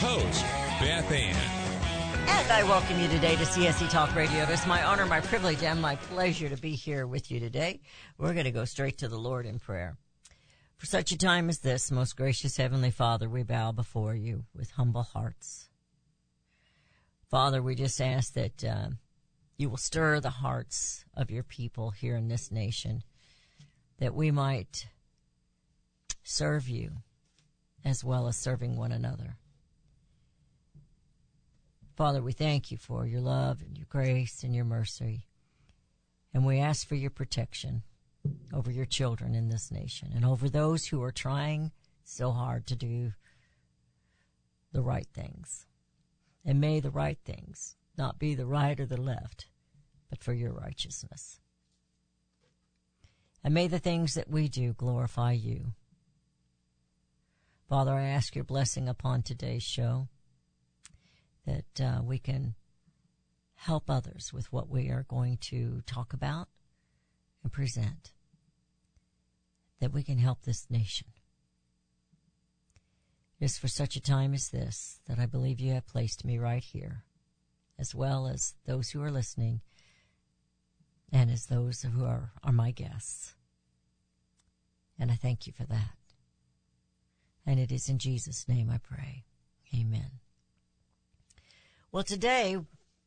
host, Beth Ann. And I welcome you today to CSC Talk Radio. It is my honor, my privilege, and my pleasure to be here with you today. We're going to go straight to the Lord in prayer. For such a time as this, most gracious Heavenly Father, we bow before you with humble hearts. Father, we just ask that uh, you will stir the hearts of your people here in this nation, that we might serve you as well as serving one another. Father, we thank you for your love and your grace and your mercy. And we ask for your protection over your children in this nation and over those who are trying so hard to do the right things. And may the right things not be the right or the left, but for your righteousness. And may the things that we do glorify you. Father, I ask your blessing upon today's show that uh, we can help others with what we are going to talk about and present, that we can help this nation. It is for such a time as this that I believe you have placed me right here, as well as those who are listening and as those who are, are my guests. And I thank you for that. And it is in Jesus' name I pray. Amen. Well, today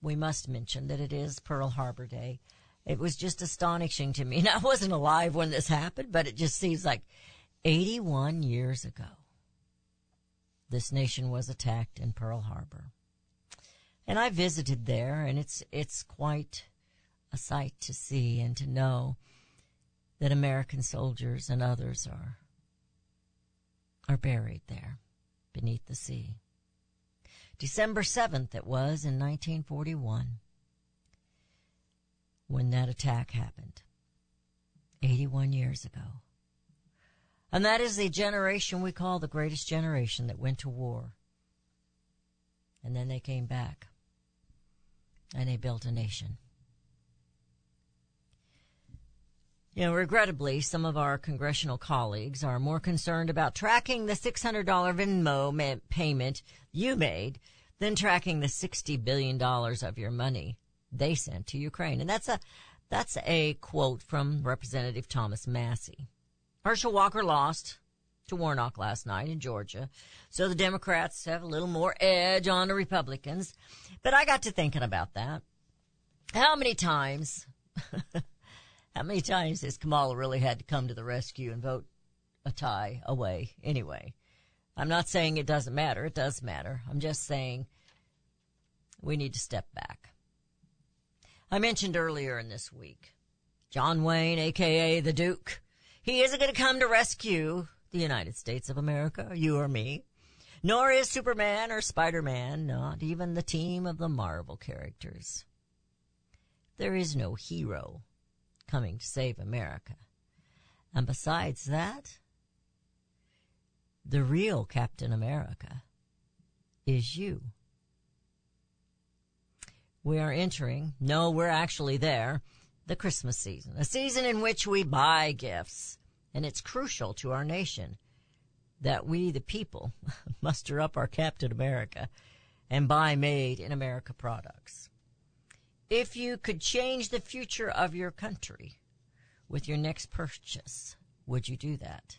we must mention that it is Pearl Harbor Day. It was just astonishing to me. I wasn't alive when this happened, but it just seems like 81 years ago, this nation was attacked in Pearl Harbor. And I visited there and it's, it's quite a sight to see and to know that American soldiers and others are, are buried there beneath the sea. December 7th it was in 1941 when that attack happened. 81 years ago. And that is the generation we call the greatest generation that went to war. And then they came back and they built a nation. You know, regrettably, some of our congressional colleagues are more concerned about tracking the $600 Venmo payment you made than tracking the $60 billion of your money they sent to Ukraine. And that's a, that's a quote from Representative Thomas Massie. Herschel Walker lost to Warnock last night in Georgia. So the Democrats have a little more edge on the Republicans. But I got to thinking about that. How many times, how many times has Kamala really had to come to the rescue and vote a tie away anyway? I'm not saying it doesn't matter. It does matter. I'm just saying we need to step back. I mentioned earlier in this week, John Wayne, aka the Duke, he isn't going to come to rescue the United States of America, you or me. Nor is Superman or Spider-Man, not even the team of the Marvel characters. There is no hero coming to save America. And besides that, the real Captain America is you. We are entering, no, we're actually there, the Christmas season, a season in which we buy gifts. And it's crucial to our nation that we, the people, muster up our Captain America and buy made in America products. If you could change the future of your country with your next purchase, would you do that?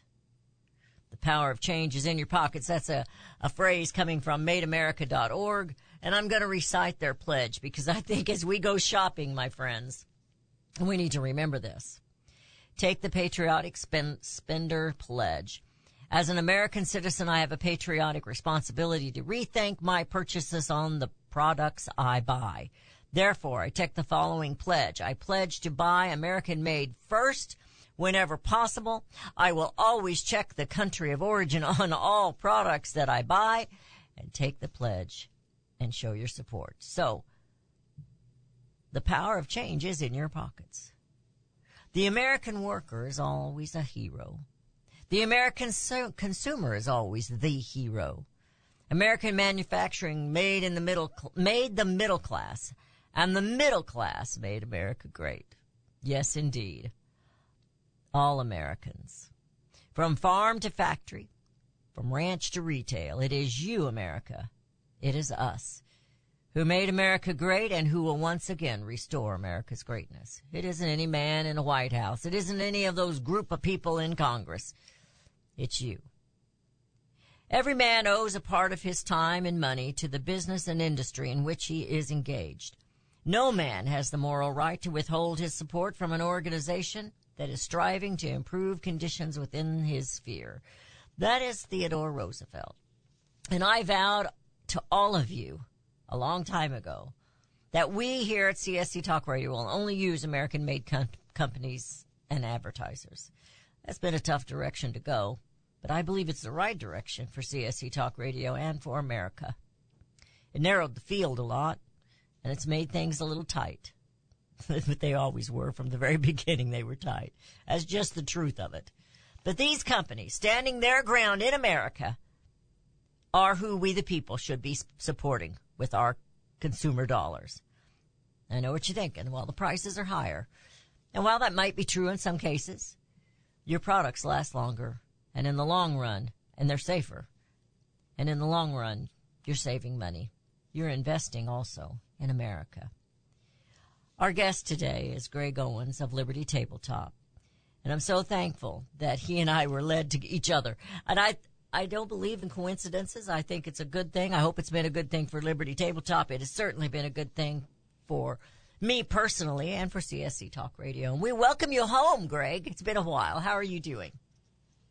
The power of change is in your pockets. That's a, a phrase coming from madeamerica.org. And I'm going to recite their pledge because I think as we go shopping, my friends, we need to remember this. Take the patriotic spend, spender pledge. As an American citizen, I have a patriotic responsibility to rethink my purchases on the products I buy. Therefore, I take the following pledge. I pledge to buy American made first Whenever possible, I will always check the country of origin on all products that I buy and take the pledge and show your support. So, the power of change is in your pockets. The American worker is always a hero. The American so- consumer is always the hero. American manufacturing made in the middle cl- made the middle class, and the middle class made America great. Yes, indeed. All Americans. From farm to factory, from ranch to retail, it is you, America. It is us who made America great and who will once again restore America's greatness. It isn't any man in a White House. It isn't any of those group of people in Congress. It's you. Every man owes a part of his time and money to the business and industry in which he is engaged. No man has the moral right to withhold his support from an organization that is striving to improve conditions within his sphere. That is Theodore Roosevelt. And I vowed to all of you a long time ago that we here at CSC Talk Radio will only use American made com- companies and advertisers. That's been a tough direction to go, but I believe it's the right direction for CSC Talk Radio and for America. It narrowed the field a lot, and it's made things a little tight. but they always were from the very beginning, they were tight. That's just the truth of it. But these companies, standing their ground in America, are who we the people should be supporting with our consumer dollars. I know what you're thinking. Well, the prices are higher. And while that might be true in some cases, your products last longer and in the long run, and they're safer. And in the long run, you're saving money. You're investing also in America. Our guest today is Greg Owens of Liberty Tabletop. And I'm so thankful that he and I were led to each other. And I, I don't believe in coincidences. I think it's a good thing. I hope it's been a good thing for Liberty Tabletop. It has certainly been a good thing for me personally and for CSC Talk Radio. And we welcome you home, Greg. It's been a while. How are you doing?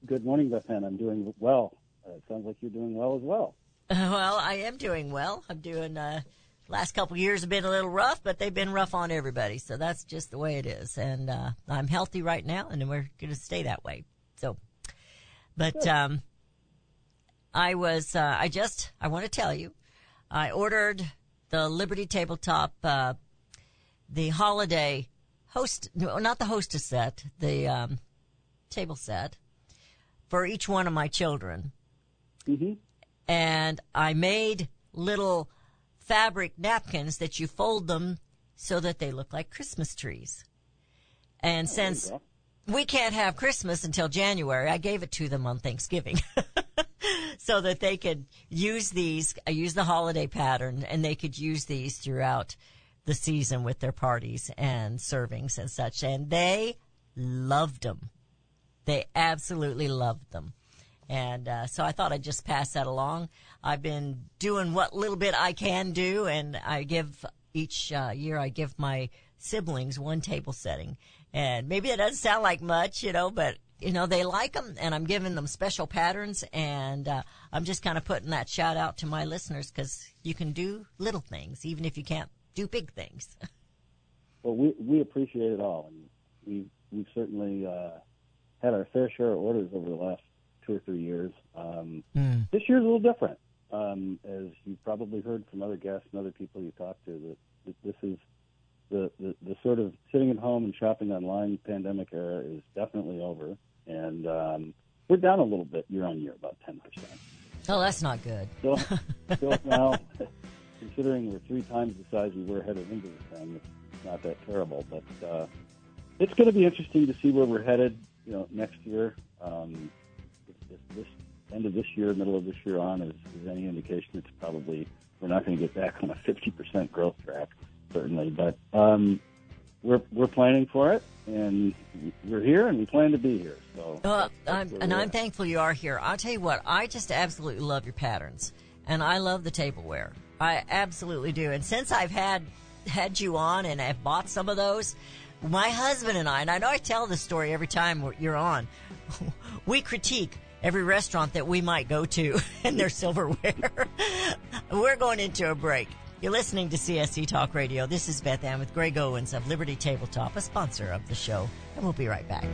Good morning, Beth Ann. I'm doing well. Uh, it sounds like you're doing well as well. Well, I am doing well. I'm doing, uh, last couple of years have been a little rough, but they've been rough on everybody. So that's just the way it is. And, uh, I'm healthy right now and we're going to stay that way. So, but, um, I was, uh, I just, I want to tell you, I ordered the Liberty Tabletop, uh, the holiday host, no, not the hostess set, the, um, table set for each one of my children hmm and I made little fabric napkins that you fold them so that they look like Christmas trees. And since we can't have Christmas until January, I gave it to them on Thanksgiving. so that they could use these, I use the holiday pattern and they could use these throughout the season with their parties and servings and such. And they loved them. They absolutely loved them. And uh, so I thought I'd just pass that along. I've been doing what little bit I can do, and I give each uh, year I give my siblings one table setting. And maybe it doesn't sound like much, you know, but you know they like them, and I'm giving them special patterns, and uh, I'm just kind of putting that shout out to my listeners because you can do little things even if you can't do big things. Well, we we appreciate it all, and we we've certainly uh, had our fair share of orders over the last two or three years. Um, This year's a little different, um, as you've probably heard from other guests and other people you talked to. That, this is the, the the sort of sitting at home and shopping online pandemic era is definitely over, and um, we're down a little bit year on year, about ten percent. oh, that's not good. Still, still now, considering we're three times the size we were headed into this thing, it's not that terrible. But uh, it's going to be interesting to see where we're headed. You know, next year. Um, if, if this end of this year, middle of this year on is, is any indication, it's probably we're not going to get back on a 50% growth track, certainly. But um, we're we're planning for it, and we're here, and we plan to be here. So, that's I'm, and I'm at. thankful you are here. I'll tell you what, I just absolutely love your patterns, and I love the tableware. I absolutely do. And since I've had had you on and I've bought some of those, my husband and I, and I know I tell this story every time you're on, we critique every restaurant that we might go to and their silverware. we're going into a break. You're listening to CSC Talk Radio. This is Beth Ann with Greg Owens of Liberty Tabletop, a sponsor of the show, and we'll be right back.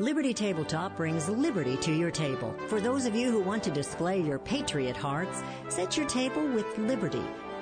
Liberty Tabletop brings liberty to your table. For those of you who want to display your patriot hearts, set your table with Liberty.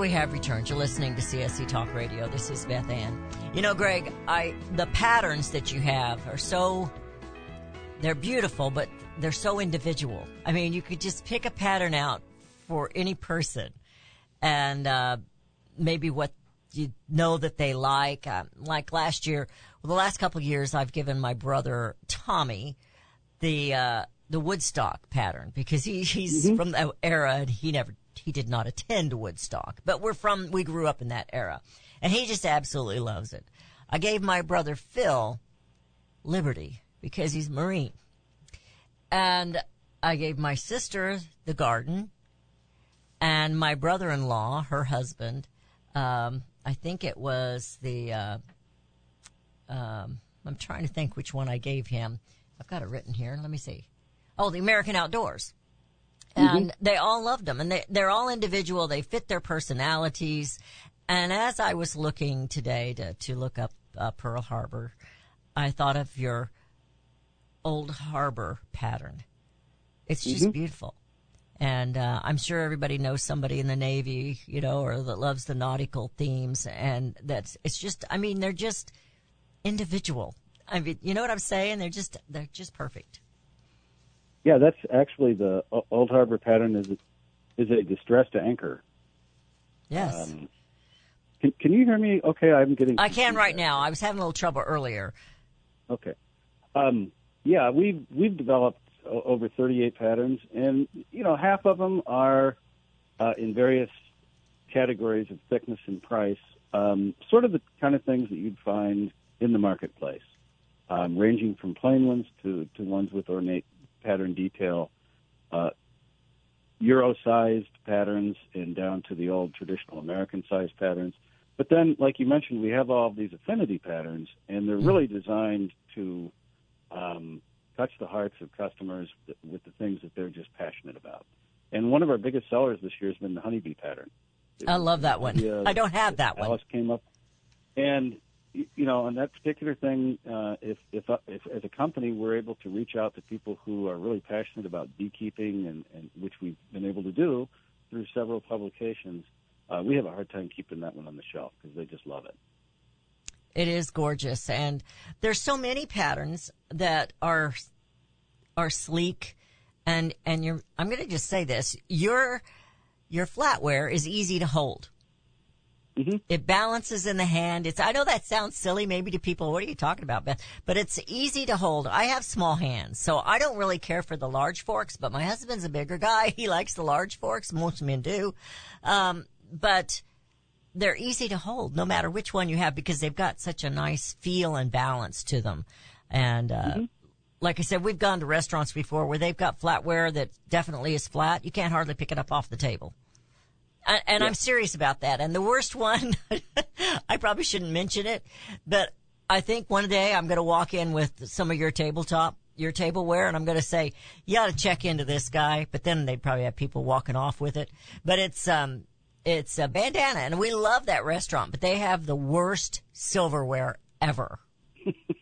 We have returned. You're listening to CSC Talk Radio. This is Beth Ann. You know, Greg, I the patterns that you have are so they're beautiful, but they're so individual. I mean, you could just pick a pattern out for any person, and uh, maybe what you know that they like. Um, like last year, well, the last couple of years, I've given my brother Tommy the uh, the Woodstock pattern because he, he's from that era and he never he did not attend Woodstock, but we're from we grew up in that era, and he just absolutely loves it. I gave my brother Phil Liberty because he's Marine, and I gave my sister the Garden, and my brother-in-law, her husband, um, I think it was the. Uh, um, I'm trying to think which one I gave him. I've got it written here. Let me see. Oh, the American Outdoors. And they all loved them and they, they're all individual. They fit their personalities. And as I was looking today to, to look up uh, Pearl Harbor, I thought of your old harbor pattern. It's just beautiful. And uh, I'm sure everybody knows somebody in the Navy, you know, or that loves the nautical themes. And that's, it's just, I mean, they're just individual. I mean, you know what I'm saying? They're just, they're just perfect. Yeah, that's actually the Old Harbor pattern is is a distressed anchor. Yes. Um, can, can you hear me? Okay, I'm getting. I can right now. I was having a little trouble earlier. Okay. Um, yeah, we've we've developed over 38 patterns, and you know half of them are uh, in various categories of thickness and price, um, sort of the kind of things that you'd find in the marketplace, um, ranging from plain ones to, to ones with ornate pattern detail, uh, Euro-sized patterns, and down to the old traditional American-sized patterns. But then, like you mentioned, we have all these affinity patterns, and they're really designed to um, touch the hearts of customers with the things that they're just passionate about. And one of our biggest sellers this year has been the honeybee pattern. I love that one. Yeah, I don't have that one. Alice came up, and you know, on that particular thing, uh, if, if uh, if as a company we're able to reach out to people who are really passionate about beekeeping, and, and which we've been able to do through several publications, uh, we have a hard time keeping that one on the shelf because they just love it. It is gorgeous, and there's so many patterns that are are sleek, and and you're. I'm going to just say this: your your flatware is easy to hold. It balances in the hand. It's. I know that sounds silly, maybe to people. What are you talking about, Beth? But it's easy to hold. I have small hands, so I don't really care for the large forks. But my husband's a bigger guy. He likes the large forks. Most men do, um, but they're easy to hold no matter which one you have because they've got such a nice feel and balance to them. And, uh, like I said, we've gone to restaurants before where they've got flatware that definitely is flat. You can't hardly pick it up off the table. And, and I'm serious about that. And the worst one, I probably shouldn't mention it, but I think one day I'm going to walk in with some of your tabletop, your tableware, and I'm going to say, you ought to check into this guy. But then they'd probably have people walking off with it. But it's, um, it's a bandana and we love that restaurant, but they have the worst silverware ever.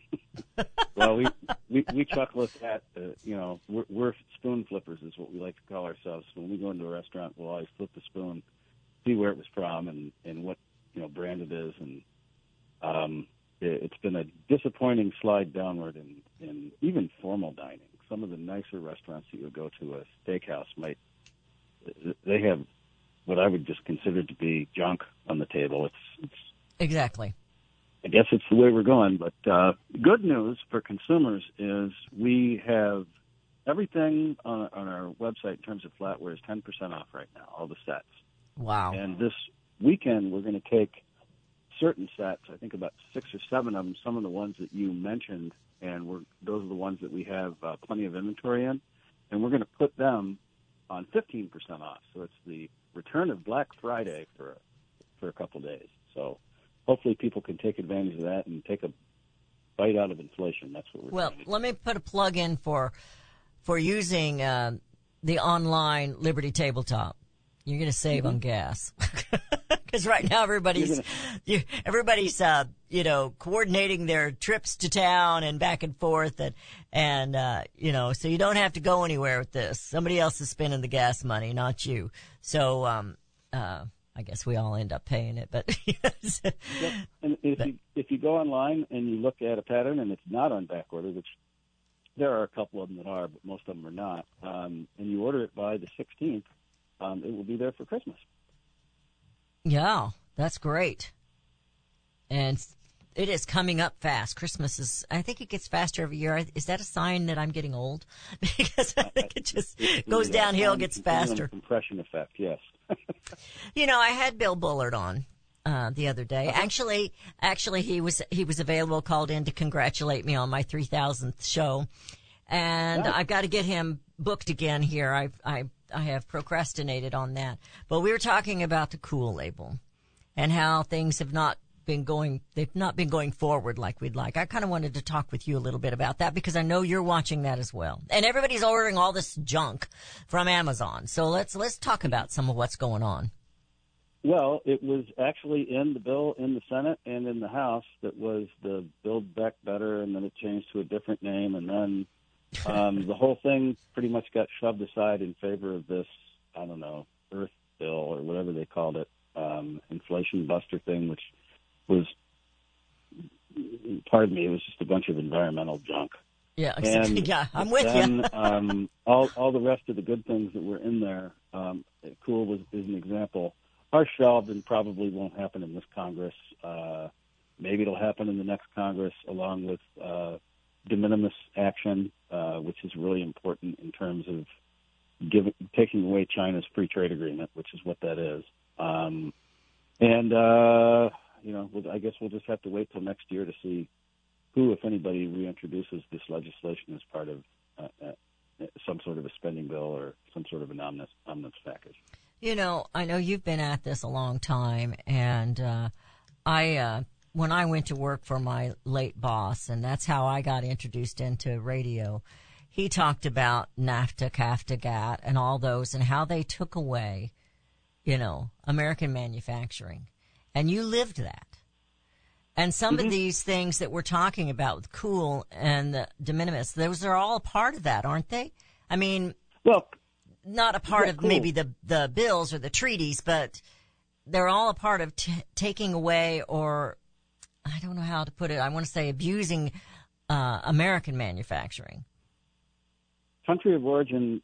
well, we, we we chuckle at that. Uh, you know, we're, we're spoon flippers, is what we like to call ourselves. When we go into a restaurant, we'll always flip the spoon, see where it was from, and and what you know brand it is, and um, it, it's been a disappointing slide downward in in even formal dining. Some of the nicer restaurants that you'll go to, a steakhouse, might they have what I would just consider to be junk on the table. It's it's Exactly. I guess it's the way we're going. But uh, good news for consumers is we have everything on, on our website in terms of flatware is 10% off right now, all the sets. Wow. And this weekend, we're going to take certain sets, I think about six or seven of them, some of the ones that you mentioned, and we're, those are the ones that we have uh, plenty of inventory in, and we're going to put them on 15% off. So it's the return of Black Friday for for a couple days. So hopefully people can take advantage of that and take a bite out of inflation. That's what we're Well, let me put a plug in for for using uh, the online Liberty Tabletop. You're going to save on gas because right now everybody's you, everybody's uh, you know coordinating their trips to town and back and forth and and uh, you know so you don't have to go anywhere with this. Somebody else is spending the gas money, not you. So um, uh, I guess we all end up paying it, but yes. And if you if you go online and you look at a pattern and it's not on back order, which there are a couple of them that are, but most of them are not, um, and you order it by the 16th, um, it will be there for Christmas. Yeah, that's great. And it is coming up fast. Christmas is, I think it gets faster every year. Is that a sign that I'm getting old? because I think it just goes downhill, gets faster. Compression effect, yes. You know, I had Bill Bullard on uh, the other day. Actually, actually, he was he was available, called in to congratulate me on my three thousandth show, and I've got to get him booked again here. I I I have procrastinated on that, but we were talking about the cool label and how things have not been going they've not been going forward like we'd like. I kind of wanted to talk with you a little bit about that because I know you're watching that as well. And everybody's ordering all this junk from Amazon. So let's let's talk about some of what's going on. Well, it was actually in the bill in the Senate and in the House that was the Build Back Better, and then it changed to a different name, and then um, the whole thing pretty much got shoved aside in favor of this, I don't know, Earth Bill or whatever they called it, um, Inflation Buster thing, which was, pardon me, it was just a bunch of environmental junk. Yeah, And yeah, I'm with then, you. um, all all the rest of the good things that were in there, um, cool was is an example. Are shelved and probably won't happen in this Congress. Uh, maybe it'll happen in the next Congress, along with uh, de minimis action, uh, which is really important in terms of giving taking away China's free trade agreement, which is what that is. Um, and uh, you know, I guess we'll just have to wait till next year to see who, if anybody, reintroduces this legislation as part of uh, uh, some sort of a spending bill or some sort of an omnibus, omnibus package. You know, I know you've been at this a long time, and uh, I, uh, when I went to work for my late boss, and that's how I got introduced into radio. He talked about NAFTA, CAFTA, GATT, and all those, and how they took away, you know, American manufacturing, and you lived that. And some of these things that we're talking about with cool and the de minimis, those are all a part of that, aren't they? I mean, Well, not a part of cool. maybe the the bills or the treaties, but they're all a part of t- taking away or I don't know how to put it. I want to say abusing uh, American manufacturing. country of origin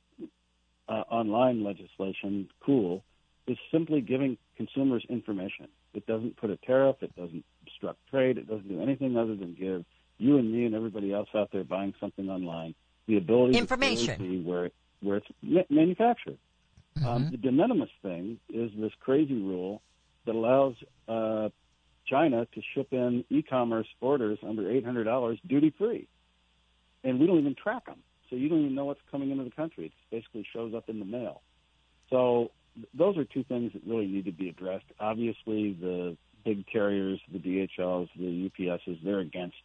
uh, online legislation, cool, is simply giving consumers information. It doesn't put a tariff. It doesn't obstruct trade. It doesn't do anything other than give you and me and everybody else out there buying something online the ability Information. to see where where it's manufactured. Mm-hmm. Um, the de minimis thing is this crazy rule that allows uh, China to ship in e-commerce orders under eight hundred dollars duty free, and we don't even track them. So you don't even know what's coming into the country. It basically shows up in the mail. So those are two things that really need to be addressed. Obviously, the big carriers, the DHLs, the UPSs, they're against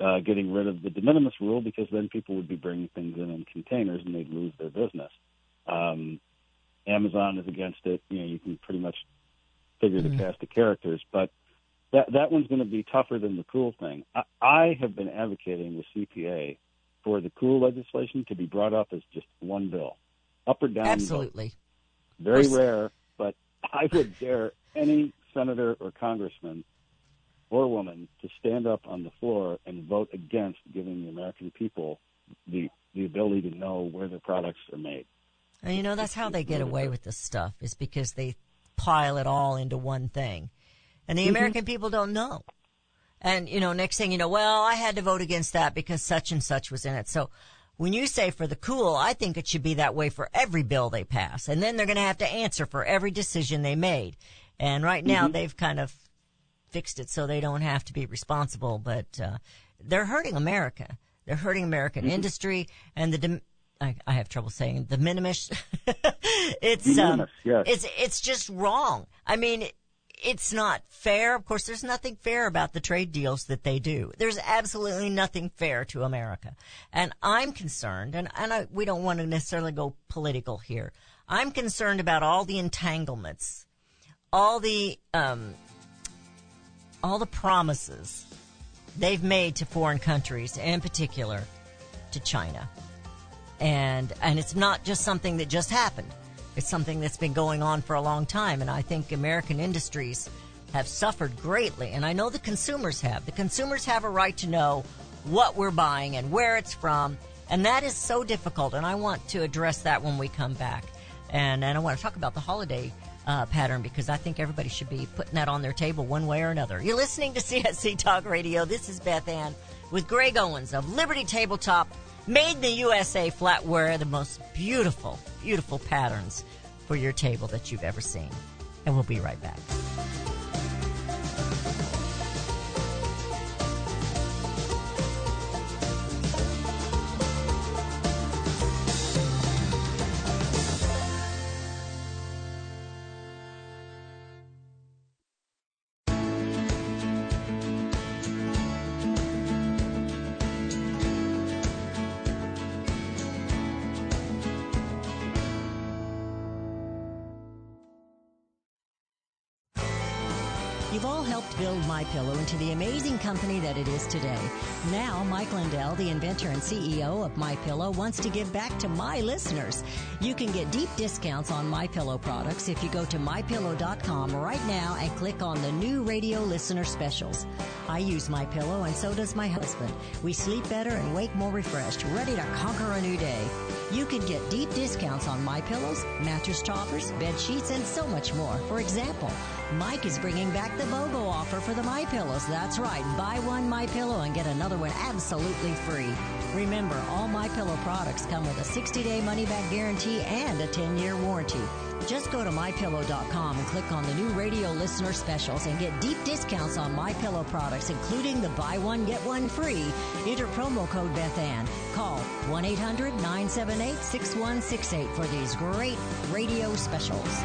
uh, getting rid of the de minimis rule because then people would be bringing things in in containers and they'd lose their business. Um, Amazon is against it. You know, you can pretty much figure the cast of characters, but that that one's going to be tougher than the cool thing. I, I have been advocating with CPA for the cool legislation to be brought up as just one bill, up or down. vote. Very rare, but I would dare any senator or congressman or woman to stand up on the floor and vote against giving the American people the the ability to know where their products are made. And you know, that's how they get away with this stuff is because they pile it all into one thing. And the mm-hmm. American people don't know. And, you know, next thing you know, well, I had to vote against that because such and such was in it. So when you say for the cool, I think it should be that way for every bill they pass. And then they're going to have to answer for every decision they made. And right now they've kind of fixed it so they don't have to be responsible, but uh, they're hurting America. They're hurting American industry and the. Dim- I, I have trouble saying the minimish. it's De um, yes. it's it's just wrong. I mean, it's not fair. Of course, there's nothing fair about the trade deals that they do. There's absolutely nothing fair to America, and I'm concerned. And and I, we don't want to necessarily go political here. I'm concerned about all the entanglements, all the um, all the promises they've made to foreign countries, in particular to China. And and it's not just something that just happened. It's something that's been going on for a long time and I think American industries have suffered greatly and I know the consumers have. The consumers have a right to know what we're buying and where it's from and that is so difficult and I want to address that when we come back. And and I want to talk about the holiday uh, pattern because I think everybody should be putting that on their table one way or another. You're listening to CSC Talk Radio. This is Beth Ann with Greg Owens of Liberty Tabletop, made in the USA flatware, the most beautiful, beautiful patterns for your table that you've ever seen. And we'll be right back. Helped build My Pillow into the amazing company that it is today. Now, Mike Lindell, the inventor and CEO of My Pillow, wants to give back to my listeners. You can get deep discounts on My Pillow products if you go to mypillow.com right now and click on the new radio listener specials. I use My Pillow and so does my husband. We sleep better and wake more refreshed, ready to conquer a new day. You can get deep discounts on My Pillows, mattress toppers, bed sheets, and so much more. For example, Mike is bringing back the BOGO offer for the My Pillows. That's right. Buy one My Pillow and get another one absolutely free. Remember, all My Pillow products come with a 60-day money-back guarantee and a 10-year warranty. Just go to mypillow.com and click on the new radio listener specials and get deep discounts on My Pillow products, including the buy one get one free. Enter promo code Bethann. Call 1-800-978-6168 for these great radio specials.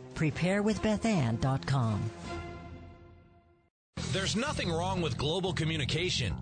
preparewithbethann.com. There's nothing wrong with global communication.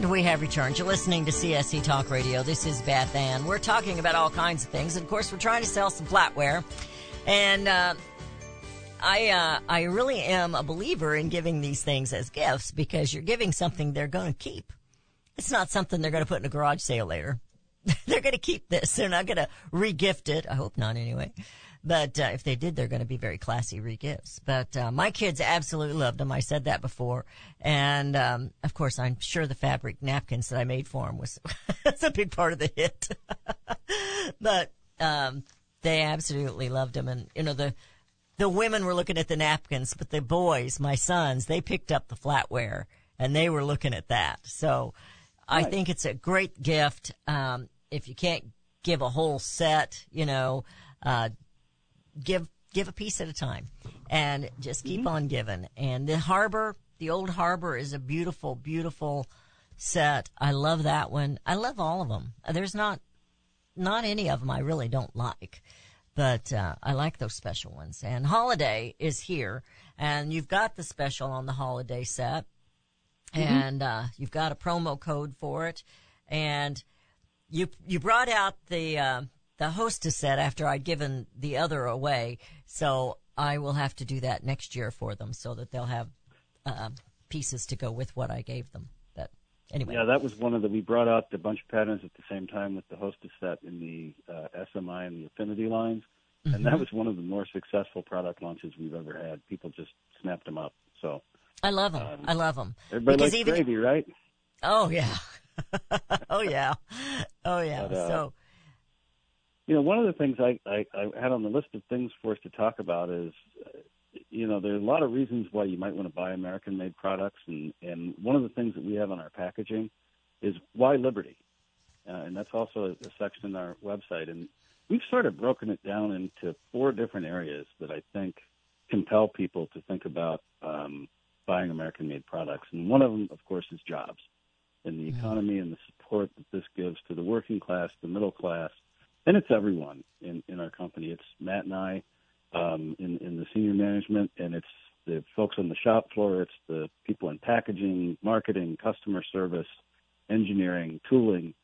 And we have returned. You're listening to CSC Talk Radio. This is Beth Ann. We're talking about all kinds of things. And of course, we're trying to sell some flatware. And, uh, I, uh, I really am a believer in giving these things as gifts because you're giving something they're going to keep. It's not something they're going to put in a garage sale later. they're going to keep this. They're not going to regift it. I hope not anyway. But uh, if they did, they're going to be very classy regifts. But uh, my kids absolutely loved them. I said that before, and um, of course, I'm sure the fabric napkins that I made for them was that's a big part of the hit. but um, they absolutely loved them, and you know the the women were looking at the napkins, but the boys, my sons, they picked up the flatware and they were looking at that. So I think it's a great gift. Um, if you can't give a whole set, you know, uh, give give a piece at a time and just keep on giving. And the harbor the old harbor is a beautiful beautiful set. I love that one. I love all of them. There's not not any of them i really don't like but uh, i like those special ones. And holiday is here and you've got the special on the holiday set and uh, you've got a promo code for it. And you you brought out the uh, the hostess said after I'd given the other away. So I will have to do that next year for them so that they'll have uh, pieces to go with what I gave them. But anyway, Yeah, that was one of the. We brought out a bunch of patterns at the same time with the Hostess set in the uh, SMI and the Affinity lines, and that was one of the more successful product launches we've ever had. People just snapped them up. So I love them. I love them. everybody because likes even gravy, right? oh yeah, oh yeah, oh yeah. But, uh, so You know, one of the things I, I, I had on the list of things for us to talk about is, you know, there are a lot of reasons why you might want to buy American-made products, and and one of the things that we have on our packaging is why Liberty, uh, and that's also a, a section on our website, and we've sort of broken it down into four different areas that I think compel people to think about um, buying American-made products, and one of them, of course, is jobs and the economy and the support that this gives to the working class, the middle class, and it's everyone in, in our company. It's Matt and I um, in, in the senior management, and it's the folks on the shop floor. It's the people in packaging, marketing, customer service, engineering, tooling.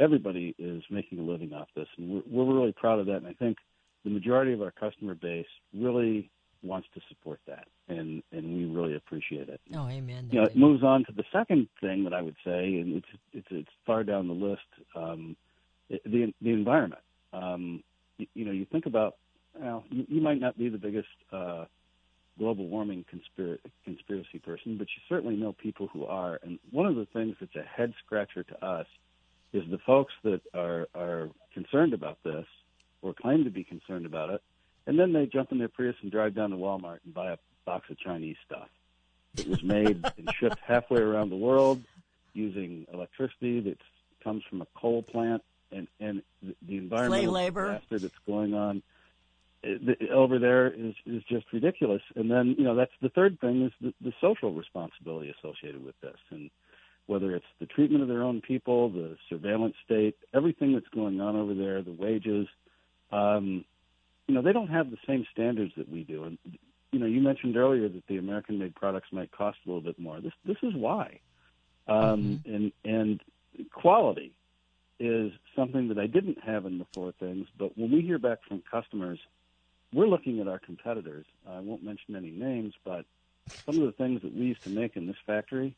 Everybody is making a living off this, and we're, we're really proud of that. And I think the majority of our customer base really wants to support that, and and we really appreciate it oh amen. you know, it moves on to the second thing that I would say, and it's it's it's far down the list. Um, the the environment. Um, you, you know, you think about. Well, you, you might not be the biggest uh, global warming conspiracy conspiracy person, but you certainly know people who are. And one of the things that's a head scratcher to us is the folks that are are concerned about this or claim to be concerned about it, and then they jump in their Prius and drive down to Walmart and buy a box of Chinese stuff. It was made and shipped halfway around the world using electricity that comes from a coal plant, and and the, environmental labor. disaster that's going on over there is is just ridiculous. And then you know that's the third thing is the, the social responsibility associated with this, and whether it's the treatment of their own people, the surveillance state, everything that's going on over there, the wages. Um, you know, they don't have the same standards that we do. And you know, you mentioned earlier that the American-made products might cost a little bit more. This this is why. Um, And and quality is something that I didn't have in the four things. But when we hear back from customers, we're looking at our competitors. I won't mention any names, but some of the things that we used to make in this factory,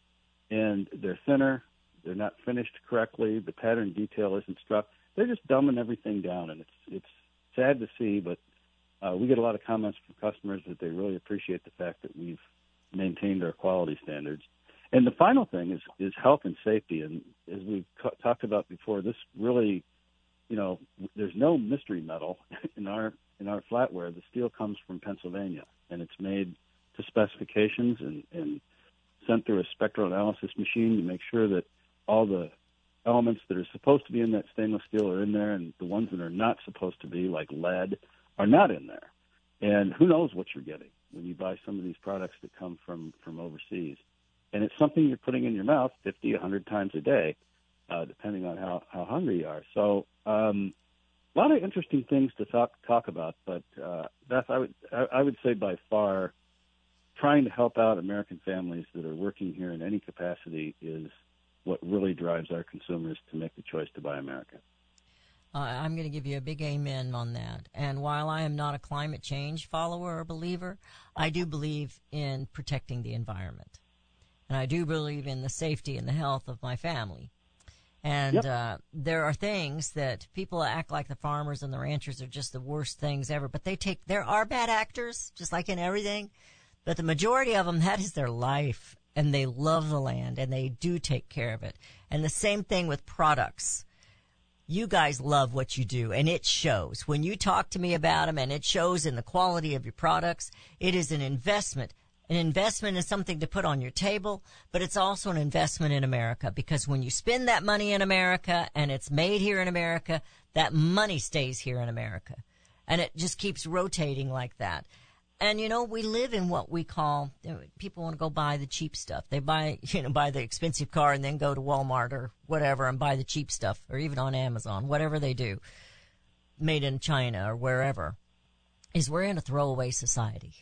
and they're thinner, they're not finished correctly, the pattern detail isn't struck. They're just dumbing everything down, and it's it's sad to see, but uh, we get a lot of comments from customers that they really appreciate the fact that we've maintained our quality standards. And the final thing is is health and safety. And as we've co- talked about before, this really, you know, there's no mystery metal in our in our flatware. The steel comes from Pennsylvania, and it's made to specifications and, and sent through a spectral analysis machine to make sure that all the elements that are supposed to be in that stainless steel are in there, and the ones that are not supposed to be, like lead, are not in there. And who knows what you're getting when you buy some of these products that come from from overseas. And it's something you're putting in your mouth 50, 100 times a day, uh, depending on how, how hungry you are. So, um, a lot of interesting things to talk talk about. But uh, Beth, I would I, I would say by far, trying to help out American families that are working here in any capacity is what really drives our consumers to make the choice to buy America. Uh, I'm going to give you a big amen on that. And while I am not a climate change follower or believer, I do believe in protecting the environment. And I do believe in the safety and the health of my family. And Yep. uh, there are things that people act like the farmers and the ranchers are just the worst things ever. But they take, there are bad actors, just like in everything. But the majority of them, that is their life. And they love the land and they do take care of it. And the same thing with products you guys love what you do and it shows when you talk to me about them and it shows in the quality of your products it is an investment an investment is something to put on your table but it's also an investment in america because when you spend that money in america and it's made here in america that money stays here in america. And it just keeps rotating like that. And you know we live in what we call people want to go buy the cheap stuff. They buy you know buy the expensive car and then go to walmart or whatever and buy the cheap stuff or even on amazon whatever they do made in china or wherever is we're in a throwaway society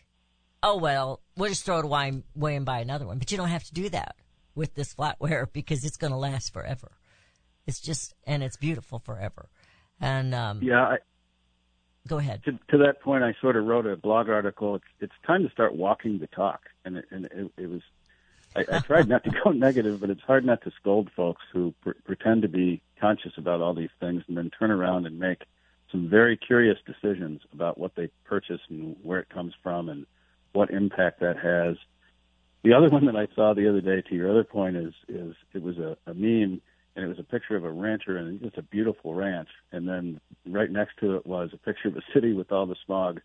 oh well we'll just throw it away, and buy another one but you don't have to do that with this flatware because it's going to last forever it's just and it's beautiful forever and um Yeah, I, Go ahead. to, to that point, I sort of wrote a blog article. It's it's time to start walking the talk, and it, and it, it was. I, I tried not to go negative, but it's hard not to scold folks who pr- pretend to be conscious about all these things and then turn around and make some very curious decisions about what they purchase and where it comes from and what impact that has. The other one that I saw the other day, to your other point, is is it was a, a meme and it was a picture of a rancher and it's a beautiful ranch and then right next to it was a picture of a city with all the smog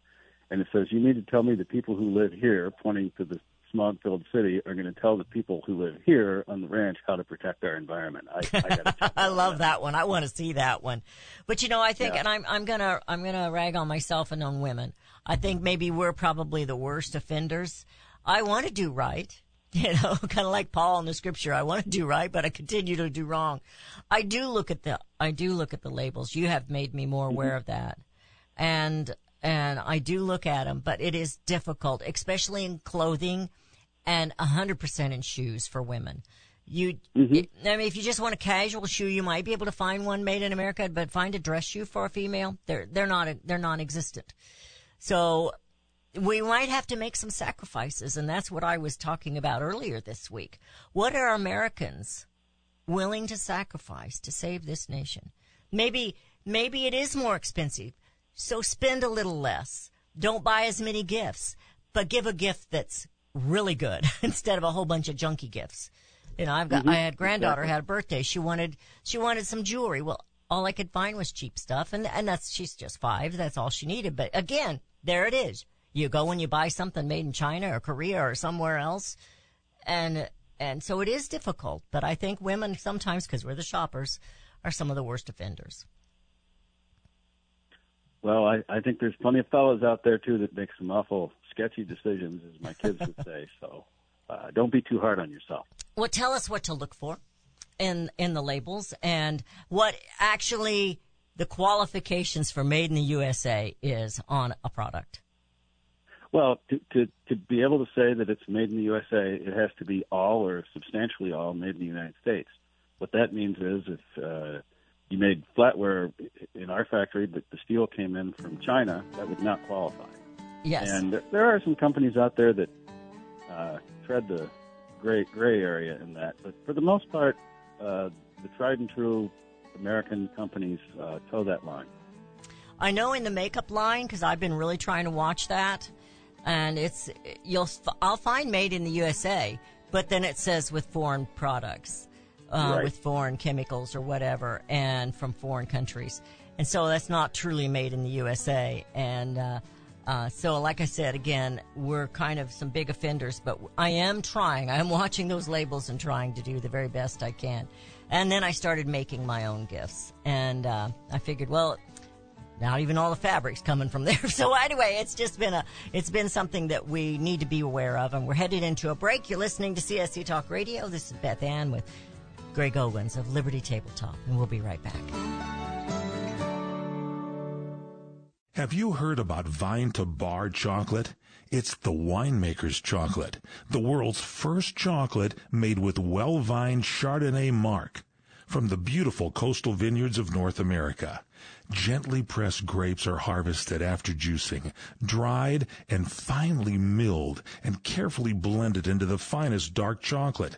and it says you need to tell me the people who live here pointing to the smog filled city are going to tell the people who live here on the ranch how to protect our environment i, I, I love that one. I want to see that one. But you know, I think, Yeah. and I'm, I'm gonna, I'm gonna rag on myself and on women. I think maybe we're probably the worst offenders. I want to do right. You know, kind of like Paul in the scripture. I want to do right, but I continue to do wrong. I do look at the, I do look at the labels. You have made me more aware mm-hmm. of that. And, and I do look at them, but it is difficult, especially in clothing and 100% in shoes for women. You, mm-hmm. it- I mean, if you just want a casual shoe, you might be able to find one made in America, but find a dress shoe for a female, they're, they're not, they're non-existent. So we might have to make some sacrifices, and that's what I was talking about earlier this week. What are Americans willing to sacrifice to save this nation? Maybe, maybe it is more expensive, so spend a little less. Don't buy as many gifts, but give a gift that's really good instead of a whole bunch of junky gifts. You know, I've got, mm-hmm. I had granddaughter had a birthday. She wanted, she wanted some jewelry. Well, all I could find was cheap stuff. And, and that's, she's just five. That's all she needed. But again, there it is. You go and you buy something made in China or Korea or somewhere else. And, and so it is difficult. But I think women sometimes, because we're the shoppers, are some of the worst offenders. Well I, I think there's plenty of fellows out there too that make some awful sketchy decisions as my kids would say so uh, don't be too hard on yourself Well, tell us what to look for in in the labels and what actually the qualifications for made in the USA is on a product. Well, to, to to be able to say that it's made in the USA, it has to be all or substantially all made in the United States. What that means is if uh, you made flatware in our factory, but the steel came in from China, that would not qualify. Yes. And there are some companies out there that uh, tread the gray gray area in that, but for the most part, uh, the tried and true American companies uh, toe that line. I know in the makeup line because I've been really trying to watch that, and it's you'll I'll find made in the USA, but then it says with foreign products, uh, Right. with foreign chemicals or whatever, and from foreign countries, and so that's not truly made in the USA. And uh, uh, so, like I said, again, we're kind of some big offenders, but I am trying. I am watching those labels and trying to do the very best I can. And then I started making my own gifts, and uh, I figured, well, not even all the fabrics coming from there. So anyway, it's just been a, it's been something that we need to be aware of. And we're headed into a break. You're listening to CSC Talk Radio. This is Beth Ann with Greg Owens of Liberty Tabletop. And we'll be right back. Have you heard about Vine to Bar chocolate? It's the winemaker's chocolate, the world's first chocolate made with well-vined Chardonnay marc from the beautiful coastal vineyards of North America. Gently pressed grapes are harvested after juicing, dried and finely milled and carefully blended into the finest dark chocolate.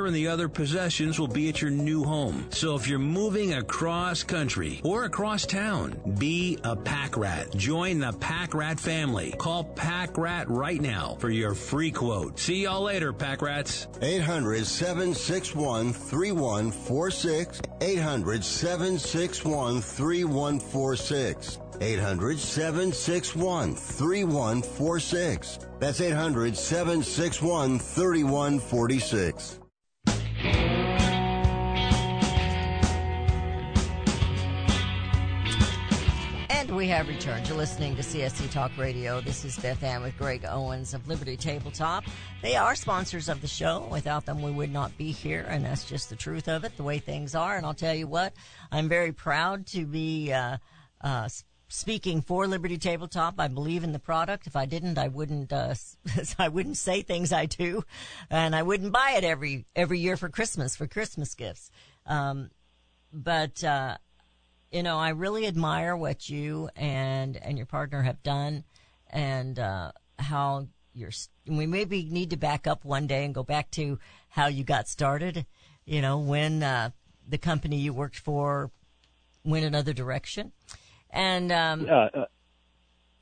and the other possessions will be at your new home. So if you're moving across country or across town, be a pack rat. Join the pack rat family. Call pack rat right now for your free quote. See y'all later, pack rats. 800 761 3146. 800 761 3146. 800 761 3146. That's 800 761 3146. We have returned. You're listening to CSC Talk Radio. This is Beth Ann with Greg Owens of Liberty Tabletop. They are sponsors of the show. Without them, we would not be here, and that's just the truth of it, the way things are. And I'll tell you what, I'm very proud to be uh, uh, speaking for Liberty Tabletop. I believe in the product. If I didn't, I wouldn't. Uh, I wouldn't say things I do, and I wouldn't buy it every every year for Christmas for Christmas gifts. Um, but uh, you know, I really admire what you and and your partner have done, and uh, how you're. We maybe need to back up one day and go back to how you got started. You know, when uh, the company you worked for went another direction, and um, Yeah, uh,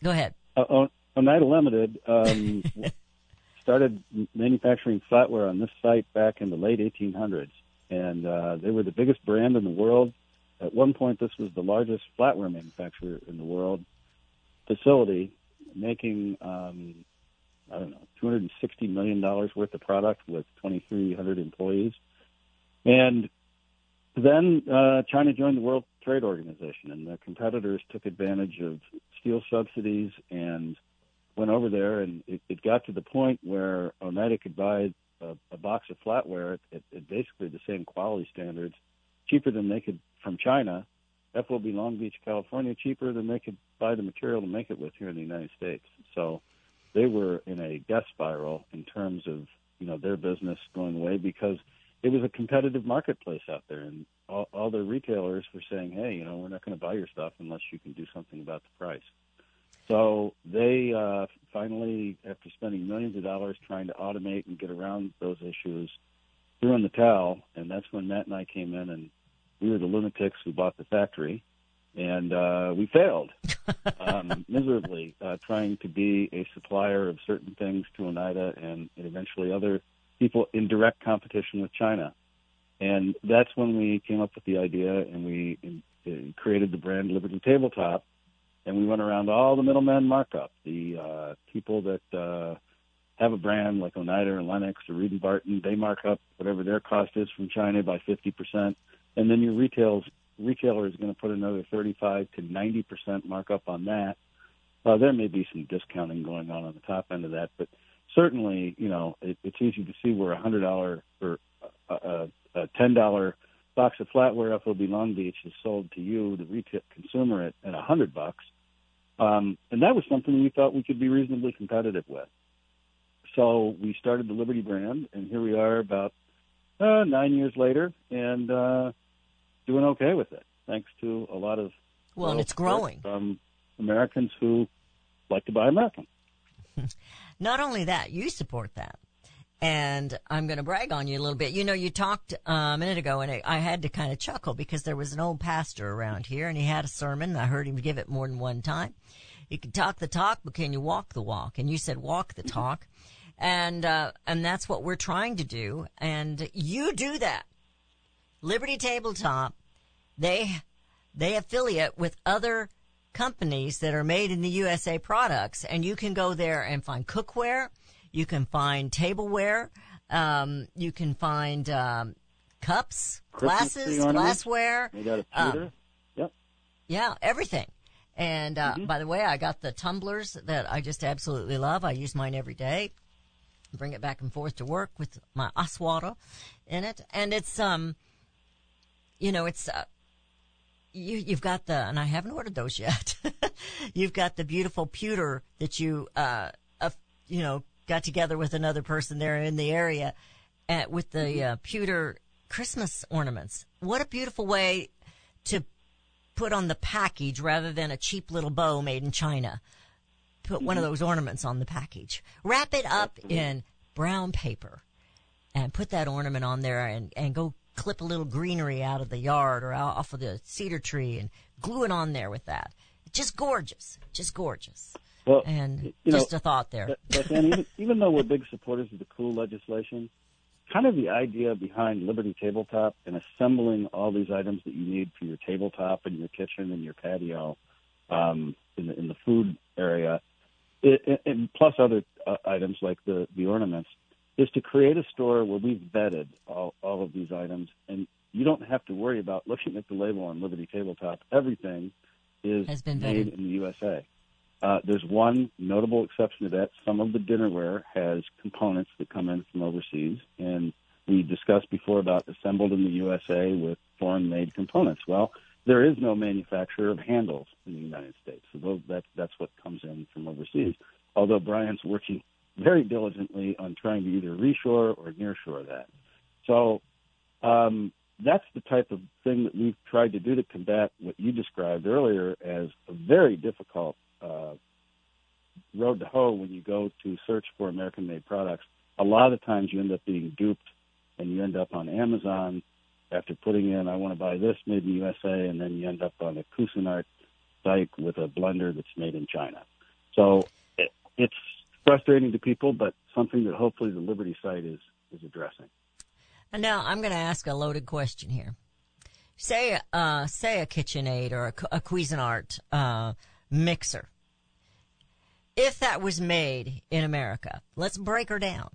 go ahead. uh, O- Oneida Limited um, started manufacturing flatware on this site back in the late 1800s, and uh, they were the biggest brand in the world. At one point, this was the largest flatware manufacturer in the world facility, making um, I don't know 260 million dollars worth of product with 2,300 employees, and then uh, China joined the World Trade Organization, and the competitors took advantage of steel subsidies and went over there, and it, it got to the point where Oneida could buy a, a box of flatware at, at, at basically the same quality standards, cheaper than they could from China. FOB Long Beach, California, cheaper than they could buy the material to make it with here in the United States. So they were in a death spiral in terms of you know their business going away because it was a competitive marketplace out there, and all, all the retailers were saying, "Hey, you know, we're not going to buy your stuff unless you can do something about the price." So they uh, finally, after spending millions of dollars trying to automate and get around those issues, threw in the towel, and that's when Matt and I came in, and we were the lunatics who bought the factory, and uh, we failed um, miserably uh, trying to be a supplier of certain things to Oneida and, and eventually other people in direct competition with China. And that's when we came up with the idea, and we uh, created the brand Liberty Tabletop and we went around all the middleman markup, the uh, people that uh, have a brand like Oneida or Lenox or Reed and Barton, they mark up whatever their cost is from China by 50%, and then your retails retailer is going to put another 35 to 90% markup on that. Uh, there may be some discounting going on on the top end of that, but certainly, you know, it, it's easy to see where a hundred dollar or a, a, a ten dollar box of flatware FOB Long Beach is sold to you, the retail consumer, at, at a hundred bucks. Um, and that was something we thought we could be reasonably competitive with. So we started the Liberty brand, and here we are about uh, nine years later, and uh, doing okay with it, thanks to a lot of Well, and it's growing. from Americans who like to buy American. Not only that, you support that. And I'm going to brag on you a little bit. You know, you talked uh, a minute ago, and I- I had to kind of chuckle because there was an old pastor around here, and he had a sermon. I heard him give it more than one time. You can talk the talk, but can you walk the walk? And you said walk the talk, and uh, and that's what we're trying to do. And you do that. Liberty Tabletop, they they affiliate with other companies that are made in the USA products, and you can go there and find cookware, you can find tableware, um, you can find um, cups, Christmas glasses, glassware, made out of um, yep. yeah, everything. And uh, Mm-hmm. by the way, I got the tumblers that I just absolutely love. I use mine every day. Bring it back and forth to work with my water in it, and it's um, you know, it's uh, you you've got the and I haven't ordered those yet. you've got the beautiful pewter that you uh, uh you know got together with another person there in the area, at, with the uh, pewter Christmas ornaments. What a beautiful way to put on the package rather than a cheap little bow made in China. Put one of those ornaments on the package. Wrap it up in brown paper and put that ornament on there and, and go clip a little greenery out of the yard or off of the cedar tree and glue it on there with that. Just gorgeous. Just gorgeous. Well, And you know, just a thought there. But, even, even though we're big supporters of the cool legislation, kind of the idea behind Liberty Tabletop and assembling all these items that you need for your tabletop and your kitchen and your patio um, in, the, in the food area, it, and plus other uh, items like the, the ornaments, is to create a store where we've vetted all, all of these items and you don't have to worry about looking at the label on Liberty Tabletop. Everything is Has been made vetted. in the USA. Uh, there's one notable exception to that. Some of the dinnerware has components that come in from overseas, and we discussed before about assembled in the USA with foreign-made components. Well, there is no manufacturer of handles in the United States, so those, that's that's what comes in from overseas. Although Brian's working very diligently on trying to either reshore or nearshore that. So um, that's the type of thing that we've tried to do to combat what you described earlier as a very difficult uh, road to hoe when you go to search for American made products. A lot of times you end up being duped and you end up on Amazon after putting in, I want to buy this made in USA, and then you end up on a Cuisinart site with a blender that's made in China. So it, it's frustrating to people, but something that hopefully the Liberty site is, is addressing. And now I'm going to ask a loaded question here. Say, uh, say a KitchenAid or a, a Cuisinart uh, mixer. If that was made in America, let's break her down.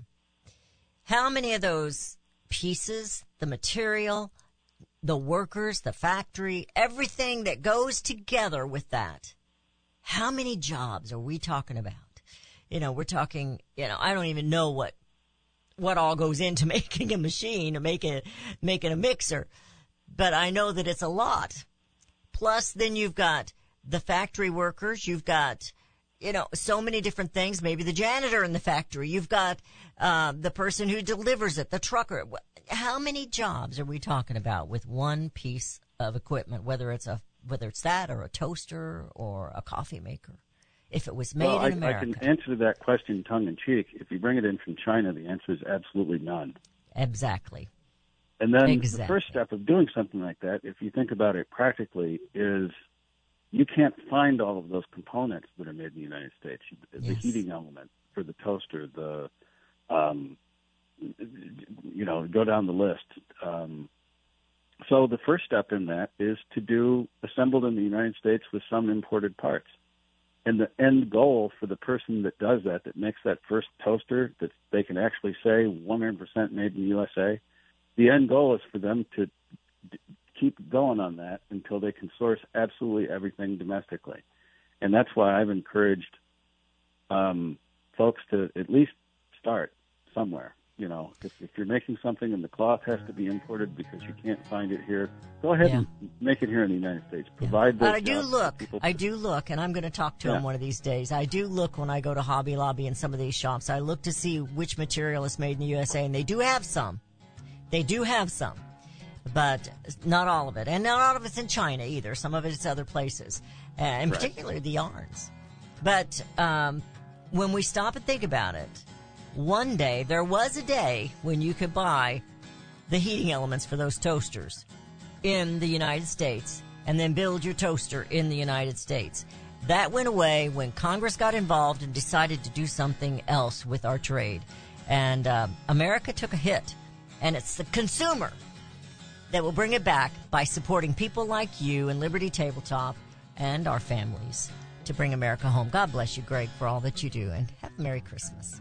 How many of those pieces, the material, the workers, the factory, everything that goes together with that, how many jobs are we talking about? You know, we're talking, you know, I don't even know what what all goes into making a machine or making making a mixer, but I know that it's a lot. Plus, then you've got the factory workers. You've got you know so many different things. Maybe the janitor in the factory. You've got uh, the person who delivers it, the trucker. How many jobs are we talking about with one piece of equipment? Whether it's a whether it's that or a toaster or a coffee maker. If it was made well, in I America, I can answer that question tongue in cheek. If you bring it in from China, the answer is absolutely none. exactly. And then the first step of doing something like that, if you think about it practically, is you can't find all of those components that are made in the United States. The Yes. heating element for the toaster, the, um, you know, go down the list. Um, so the first step in that is to do assembled in the United States with some imported parts. And the end goal for the person that does that, that makes that first toaster, that they can actually say 100% made in the USA. The end goal is for them to d- keep going on that until they can source absolutely everything domestically, and that's why I've encouraged um, folks to at least start somewhere. You know, if, if you're making something and the cloth has to be imported because you can't find it here, go ahead and make it here in the United States. Provide But I do look. I do look, and I'm going to talk to Yeah. him one of these days. I do look when I go to Hobby Lobby and some of these shops. I look to see which material is made in the USA, and they do have some. They do have some, but not all of it, and not all of it's in China either. Some of it is other places, uh, and Right. particularly the yarns. But um, when we stop and think about it, one day there was a day when you could buy the heating elements for those toasters in the United States and then build your toaster in the United States. That went away when Congress got involved and decided to do something else with our trade. And uh, America took a hit. And it's the consumer that will bring it back by supporting people like you and Liberty Tabletop and our families to bring America home. God bless you, Greg, for all that you do, and have a Merry Christmas.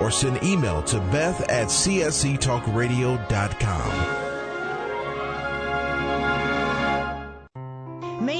Or send email to beth at csctalkradio.com.